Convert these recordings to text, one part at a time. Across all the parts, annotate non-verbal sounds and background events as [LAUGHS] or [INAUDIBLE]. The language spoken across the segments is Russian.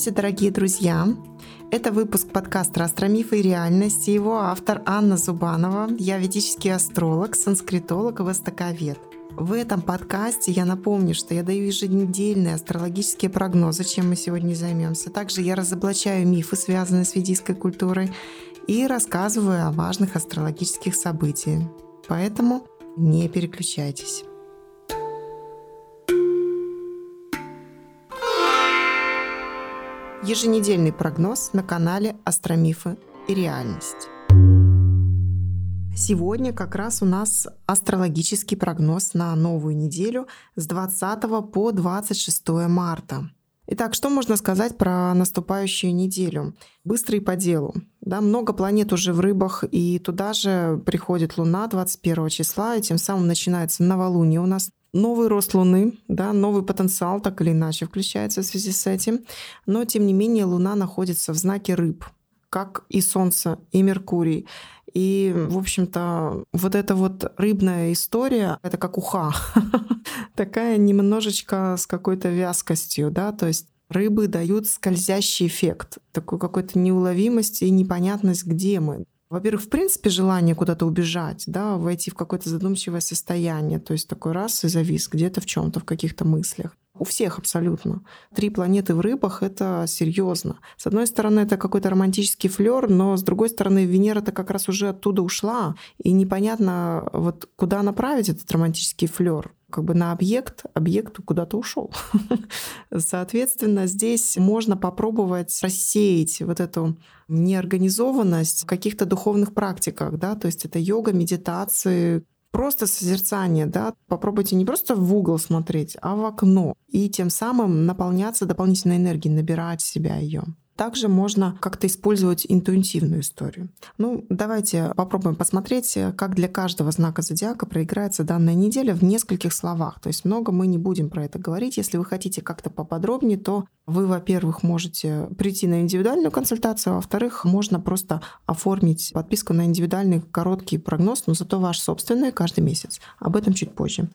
Здравствуйте, дорогие друзья! Это выпуск подкаста «Астромифы и реальность» и его автор Анна Зубанова. Я ведический астролог, санскритолог и востоковед. В этом подкасте я напомню, что я даю еженедельные астрологические прогнозы, чем мы сегодня займемся. Также я разоблачаю мифы, связанные с ведийской культурой, и рассказываю о важных астрологических событиях. Поэтому не переключайтесь. Еженедельный прогноз на канале Астромифы и реальность. Сегодня как раз у нас астрологический прогноз на новую неделю с 20 по 26 марта. Итак, что можно сказать про наступающую неделю? Быстро и по делу. Да, много планет уже в рыбах, и туда же приходит Луна 21 числа, и тем самым начинается новолуние у нас новый рост Луны, да, новый потенциал так или иначе включается в связи с этим. Но, тем не менее, Луна находится в знаке рыб, как и Солнце, и Меркурий. И, в общем-то, вот эта вот рыбная история, это как уха, [LAUGHS] такая немножечко с какой-то вязкостью, да, то есть рыбы дают скользящий эффект, такую какую-то неуловимость и непонятность, где мы. Во-первых, в принципе, желание куда-то убежать, да, войти в какое-то задумчивое состояние, то есть такой раз и завис где-то в чем-то, в каких-то мыслях. У всех абсолютно. Три планеты в рыбах — это серьезно. С одной стороны, это какой-то романтический флер, но с другой стороны, Венера-то как раз уже оттуда ушла, и непонятно, вот куда направить этот романтический флер как бы на объект, объект куда-то ушел. [LAUGHS] Соответственно, здесь можно попробовать рассеять вот эту неорганизованность в каких-то духовных практиках, да, то есть это йога, медитации, просто созерцание, да, попробуйте не просто в угол смотреть, а в окно, и тем самым наполняться дополнительной энергией, набирать себя ее. Также можно как-то использовать интуитивную историю. Ну, давайте попробуем посмотреть, как для каждого знака зодиака проиграется данная неделя в нескольких словах. То есть много мы не будем про это говорить. Если вы хотите как-то поподробнее, то вы, во-первых, можете прийти на индивидуальную консультацию, а во-вторых, можно просто оформить подписку на индивидуальный короткий прогноз, но зато ваш собственный каждый месяц. Об этом чуть позже.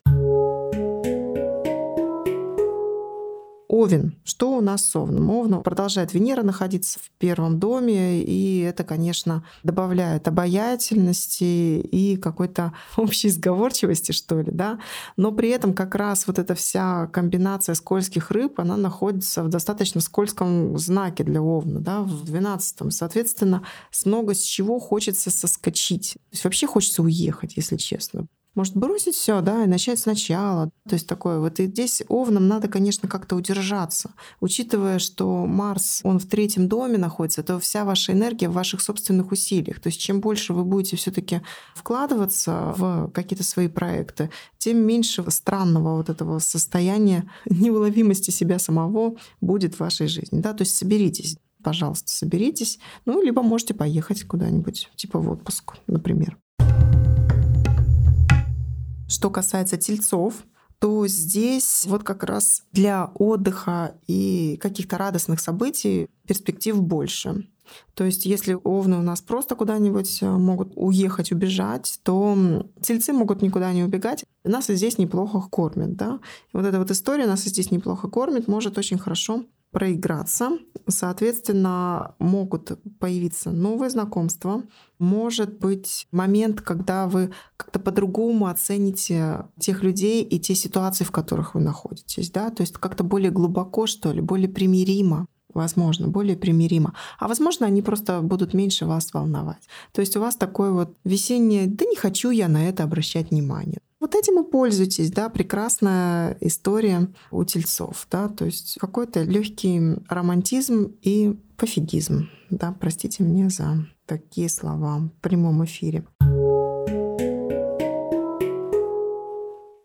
Овен. Что у нас с Овном? Овном продолжает Венера находиться в первом доме, и это, конечно, добавляет обаятельности и какой-то [LAUGHS] общей сговорчивости, что ли, да. Но при этом как раз вот эта вся комбинация скользких рыб, она находится в достаточно скользком знаке для Овна, да, в 12 Соответственно, много с чего хочется соскочить. То есть вообще хочется уехать, если честно может бросить все, да, и начать сначала. То есть такое вот. И здесь овнам надо, конечно, как-то удержаться. Учитывая, что Марс, он в третьем доме находится, то вся ваша энергия в ваших собственных усилиях. То есть чем больше вы будете все таки вкладываться в какие-то свои проекты, тем меньше странного вот этого состояния неуловимости себя самого будет в вашей жизни. Да? То есть соберитесь пожалуйста, соберитесь. Ну, либо можете поехать куда-нибудь, типа в отпуск, например. Что касается тельцов, то здесь вот как раз для отдыха и каких-то радостных событий перспектив больше. То есть если овны у нас просто куда-нибудь э, могут уехать, убежать, то тельцы могут никуда не убегать. Нас и здесь неплохо кормят. Да? И вот эта вот история нас и здесь неплохо кормит, может очень хорошо проиграться. Соответственно, могут появиться новые знакомства. Может быть момент, когда вы как-то по-другому оцените тех людей и те ситуации, в которых вы находитесь. Да? То есть как-то более глубоко, что ли, более примиримо возможно, более примиримо. А возможно, они просто будут меньше вас волновать. То есть у вас такое вот весеннее, да не хочу я на это обращать внимание. Вот этим и пользуйтесь, да, прекрасная история у тельцов, да, то есть какой-то легкий романтизм и пофигизм, да, простите мне за такие слова в прямом эфире.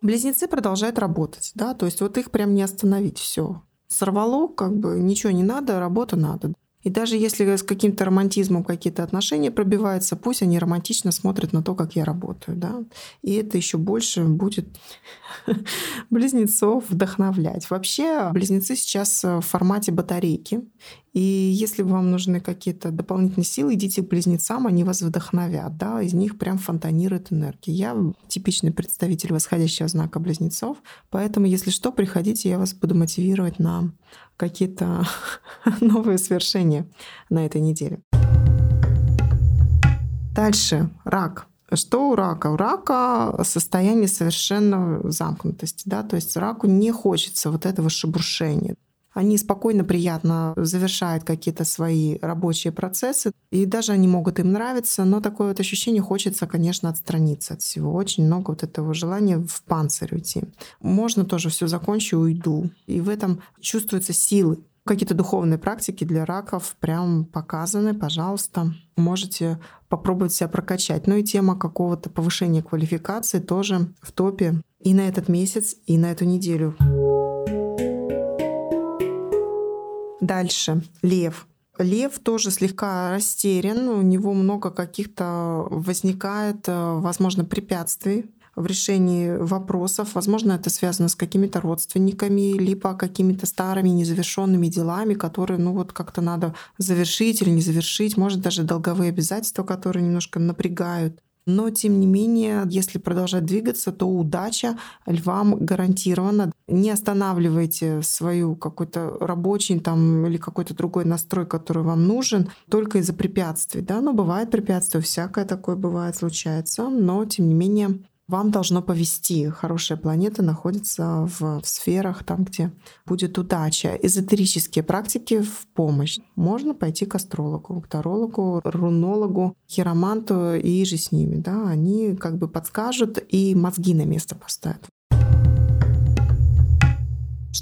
Близнецы продолжают работать, да, то есть вот их прям не остановить, все. Сорвало, как бы ничего не надо, работа надо. И даже если с каким-то романтизмом какие-то отношения пробиваются, пусть они романтично смотрят на то, как я работаю. Да? И это еще больше будет [LAUGHS] близнецов вдохновлять. Вообще близнецы сейчас в формате батарейки. И если вам нужны какие-то дополнительные силы, идите к близнецам, они вас вдохновят, да, из них прям фонтанирует энергия. Я типичный представитель восходящего знака близнецов, поэтому, если что, приходите, я вас буду мотивировать на какие-то [LAUGHS] новые свершения на этой неделе. Дальше, рак. Что у рака? У рака состояние совершенно замкнутости, да, то есть раку не хочется вот этого шебуршения. Они спокойно, приятно завершают какие-то свои рабочие процессы, и даже они могут им нравиться, но такое вот ощущение хочется, конечно, отстраниться от всего. Очень много вот этого желания в панцирь уйти. Можно тоже все закончу, уйду. И в этом чувствуются силы. Какие-то духовные практики для раков прям показаны, пожалуйста. Можете попробовать себя прокачать. Ну и тема какого-то повышения квалификации тоже в топе и на этот месяц, и на эту неделю. Дальше. Лев. Лев тоже слегка растерян, у него много каких-то возникает, э, возможно, препятствий в решении вопросов. Возможно, это связано с какими-то родственниками, либо какими-то старыми незавершенными делами, которые, ну вот как-то надо завершить или не завершить. Может, даже долговые обязательства, которые немножко напрягают. Но, тем не менее, если продолжать двигаться, то удача львам гарантирована. Не останавливайте свою какой-то рабочий там, или какой-то другой настрой, который вам нужен, только из-за препятствий. Да? Но бывает препятствия, всякое такое бывает, случается. Но, тем не менее, вам должно повести. Хорошая планета находится в сферах, там, где будет удача. Эзотерические практики в помощь. Можно пойти к астрологу, к тарологу, рунологу, хироманту и же с ними. Да? Они как бы подскажут и мозги на место поставят.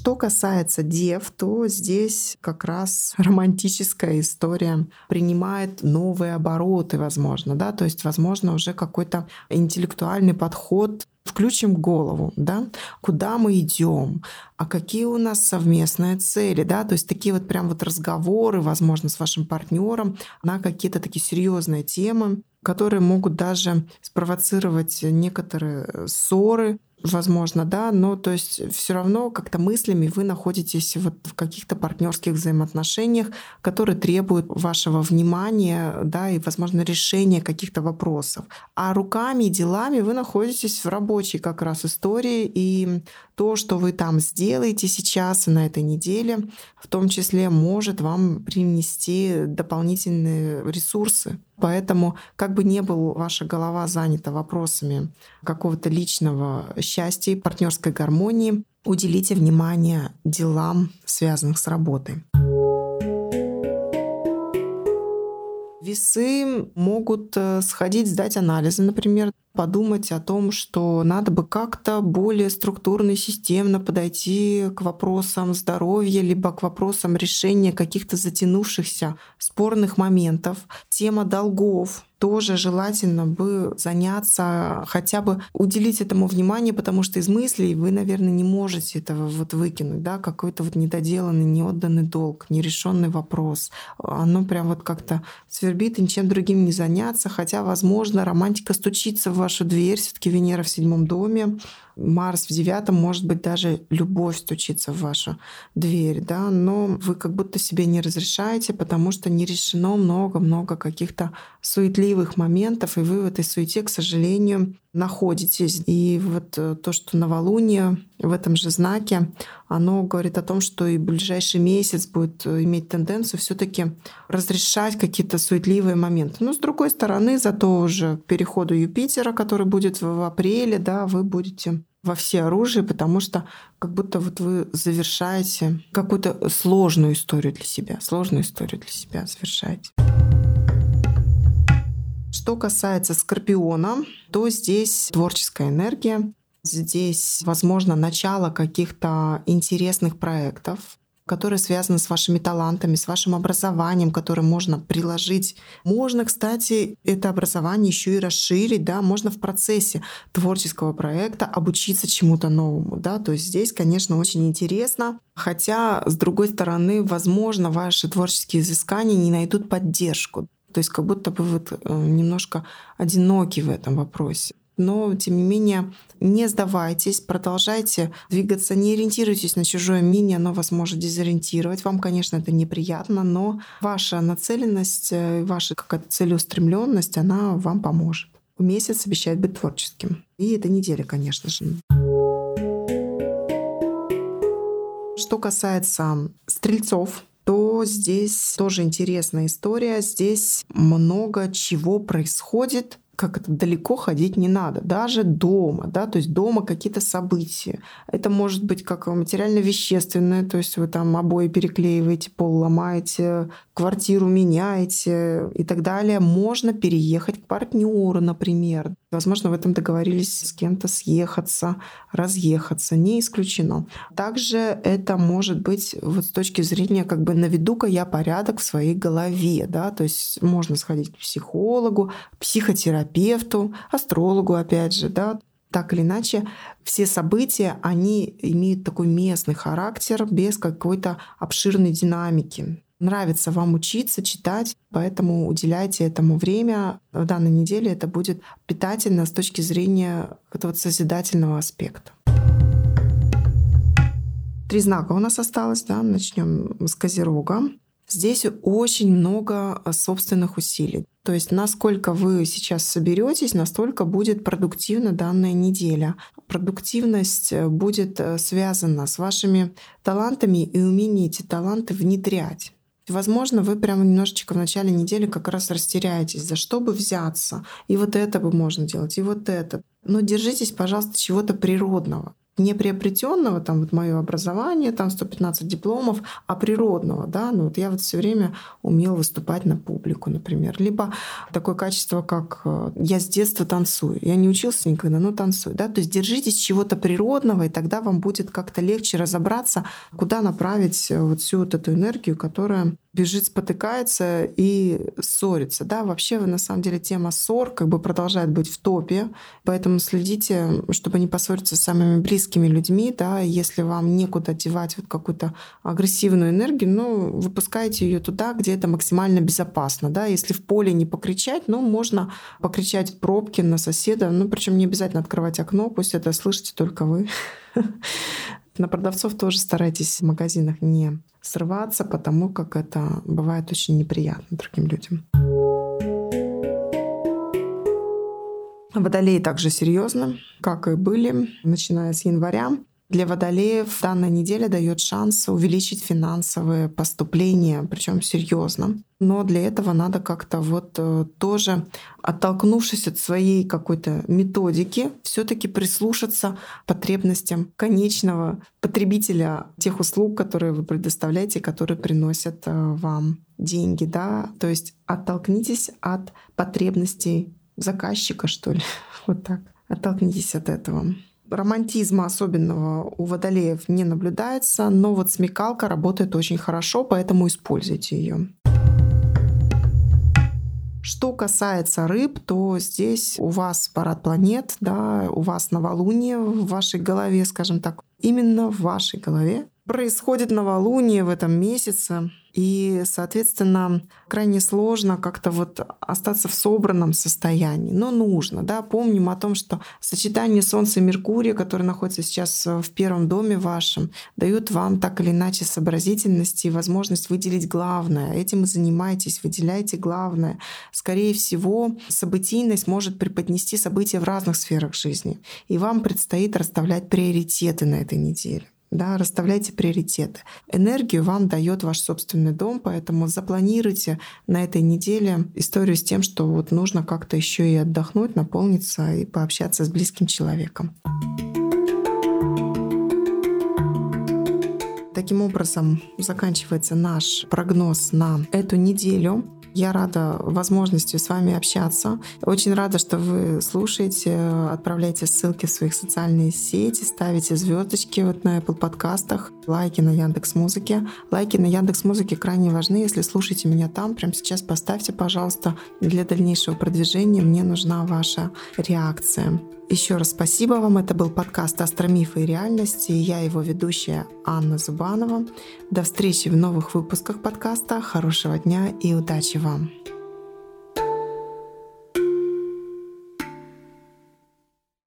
Что касается дев, то здесь как раз романтическая история принимает новые обороты, возможно, да, то есть, возможно, уже какой-то интеллектуальный подход. Включим голову, да, куда мы идем, а какие у нас совместные цели, да, то есть такие вот прям вот разговоры, возможно, с вашим партнером на какие-то такие серьезные темы, которые могут даже спровоцировать некоторые ссоры, возможно, да, но то есть все равно как-то мыслями вы находитесь вот в каких-то партнерских взаимоотношениях, которые требуют вашего внимания, да, и, возможно, решения каких-то вопросов. А руками и делами вы находитесь в рабочей как раз истории, и то, что вы там сделаете сейчас и на этой неделе, в том числе может вам принести дополнительные ресурсы Поэтому, как бы не был ваша голова занята вопросами какого-то личного счастья, партнерской гармонии, уделите внимание делам, связанным с работой. Весы могут э, сходить, сдать анализы, например, подумать о том, что надо бы как-то более структурно и системно подойти к вопросам здоровья, либо к вопросам решения каких-то затянувшихся спорных моментов. Тема долгов тоже желательно бы заняться, хотя бы уделить этому внимание, потому что из мыслей вы, наверное, не можете этого вот выкинуть, да, какой-то вот недоделанный, неотданный долг, нерешенный вопрос. Оно прям вот как-то свербит, и ничем другим не заняться, хотя, возможно, романтика стучится в вашу дверь, все таки Венера в седьмом доме, Марс в девятом, может быть, даже любовь стучится в вашу дверь, да, но вы как будто себе не разрешаете, потому что не решено много-много каких-то суетливых моментов, и вы в этой суете, к сожалению, находитесь. И вот э, то, что новолуние в этом же знаке, оно говорит о том, что и ближайший месяц будет э, иметь тенденцию все таки разрешать какие-то суетливые моменты. Но с другой стороны, зато уже к переходу Юпитера, который будет в апреле, да, вы будете во все оружие, потому что как будто вот вы завершаете какую-то сложную историю для себя, сложную историю для себя завершаете. Что касается Скорпиона, то здесь творческая энергия, здесь, возможно, начало каких-то интересных проектов, которые связаны с вашими талантами, с вашим образованием, которое можно приложить. Можно, кстати, это образование еще и расширить, да, можно в процессе творческого проекта обучиться чему-то новому, да, то есть здесь, конечно, очень интересно, хотя, с другой стороны, возможно, ваши творческие изыскания не найдут поддержку. То есть как будто бы вы э, немножко одиноки в этом вопросе. Но тем не менее не сдавайтесь, продолжайте двигаться, не ориентируйтесь на чужое мнение, оно вас может дезориентировать. Вам, конечно, это неприятно, но ваша нацеленность, э, ваша какая-то целеустремленность, она вам поможет. Месяц обещает быть творческим. И это неделя, конечно же. Что касается стрельцов, то здесь тоже интересная история. Здесь много чего происходит как это далеко ходить не надо, даже дома, да, то есть дома какие-то события. Это может быть как материально-вещественное, то есть вы там обои переклеиваете, пол ломаете, квартиру меняете и так далее. Можно переехать к партнеру, например. Возможно, в этом договорились с кем-то съехаться, разъехаться, не исключено. Также это может быть вот с точки зрения как бы наведу-ка я порядок в своей голове, да, то есть можно сходить к психологу, психотерапевту, астрологу, опять же, да, так или иначе, все события, они имеют такой местный характер без какой-то обширной динамики. Нравится вам учиться, читать, поэтому уделяйте этому время. В данной неделе это будет питательно с точки зрения этого созидательного аспекта. Три знака у нас осталось, да, начнем с Козерога. Здесь очень много собственных усилий. То есть насколько вы сейчас соберетесь, настолько будет продуктивна данная неделя. Продуктивность будет связана с вашими талантами и умением эти таланты внедрять. Возможно, вы прямо немножечко в начале недели как раз растеряетесь, за что бы взяться. И вот это бы можно делать, и вот это. Но держитесь, пожалуйста, чего-то природного не приобретенного, там вот мое образование, там 115 дипломов, а природного, да, ну вот я вот все время умела выступать на публику, например, либо такое качество, как э, я с детства танцую, я не учился никогда, но танцую, да, то есть держитесь чего-то природного, и тогда вам будет как-то легче разобраться, куда направить э, вот всю вот эту энергию, которая бежит, спотыкается и ссорится. Да, вообще на самом деле тема ссор как бы продолжает быть в топе, поэтому следите, чтобы не поссориться с самыми близкими людьми, да, если вам некуда девать вот какую-то агрессивную энергию, ну, выпускайте ее туда, где это максимально безопасно, да, если в поле не покричать, ну, можно покричать в пробке на соседа, ну, причем не обязательно открывать окно, пусть это слышите только вы. [LAUGHS] На продавцов тоже старайтесь в магазинах не срываться, потому как это бывает очень неприятно другим людям. Водолеи также серьезно, как и были, начиная с января. Для водолеев данная неделя дает шанс увеличить финансовые поступления, причем серьезно. Но для этого надо как-то вот э, тоже, оттолкнувшись от своей какой-то методики, все-таки прислушаться потребностям конечного потребителя тех услуг, которые вы предоставляете, которые приносят э, вам деньги, да, то есть оттолкнитесь от потребностей заказчика, что ли, [LAUGHS] вот так. Оттолкнитесь от этого романтизма особенного у водолеев не наблюдается, но вот смекалка работает очень хорошо, поэтому используйте ее. Что касается рыб, то здесь у вас парад планет, да, у вас новолуние в вашей голове, скажем так, именно в вашей голове. Происходит новолуние в этом месяце, и, соответственно, крайне сложно как-то вот остаться в собранном состоянии. Но нужно, да, помним о том, что сочетание Солнца и Меркурия, которое находится сейчас в первом доме вашем, дают вам так или иначе сообразительность и возможность выделить главное. Этим и занимайтесь, выделяйте главное. Скорее всего, событийность может преподнести события в разных сферах жизни. И вам предстоит расставлять приоритеты на этой неделе да, расставляйте приоритеты. Энергию вам дает ваш собственный дом, поэтому запланируйте на этой неделе историю с тем, что вот нужно как-то еще и отдохнуть, наполниться и пообщаться с близким человеком. Таким образом заканчивается наш прогноз на эту неделю. Я рада возможности с вами общаться. Очень рада, что вы слушаете, отправляете ссылки в своих социальные сети, ставите звездочки вот на Apple подкастах, лайки на Яндекс Музыке. Лайки на Яндекс Музыке крайне важны. Если слушаете меня там, прямо сейчас поставьте, пожалуйста. Для дальнейшего продвижения мне нужна ваша реакция. Еще раз спасибо вам. Это был подкаст «Астромифы и реальности». Я его ведущая Анна Зубанова. До встречи в новых выпусках подкаста. Хорошего дня и удачи вам!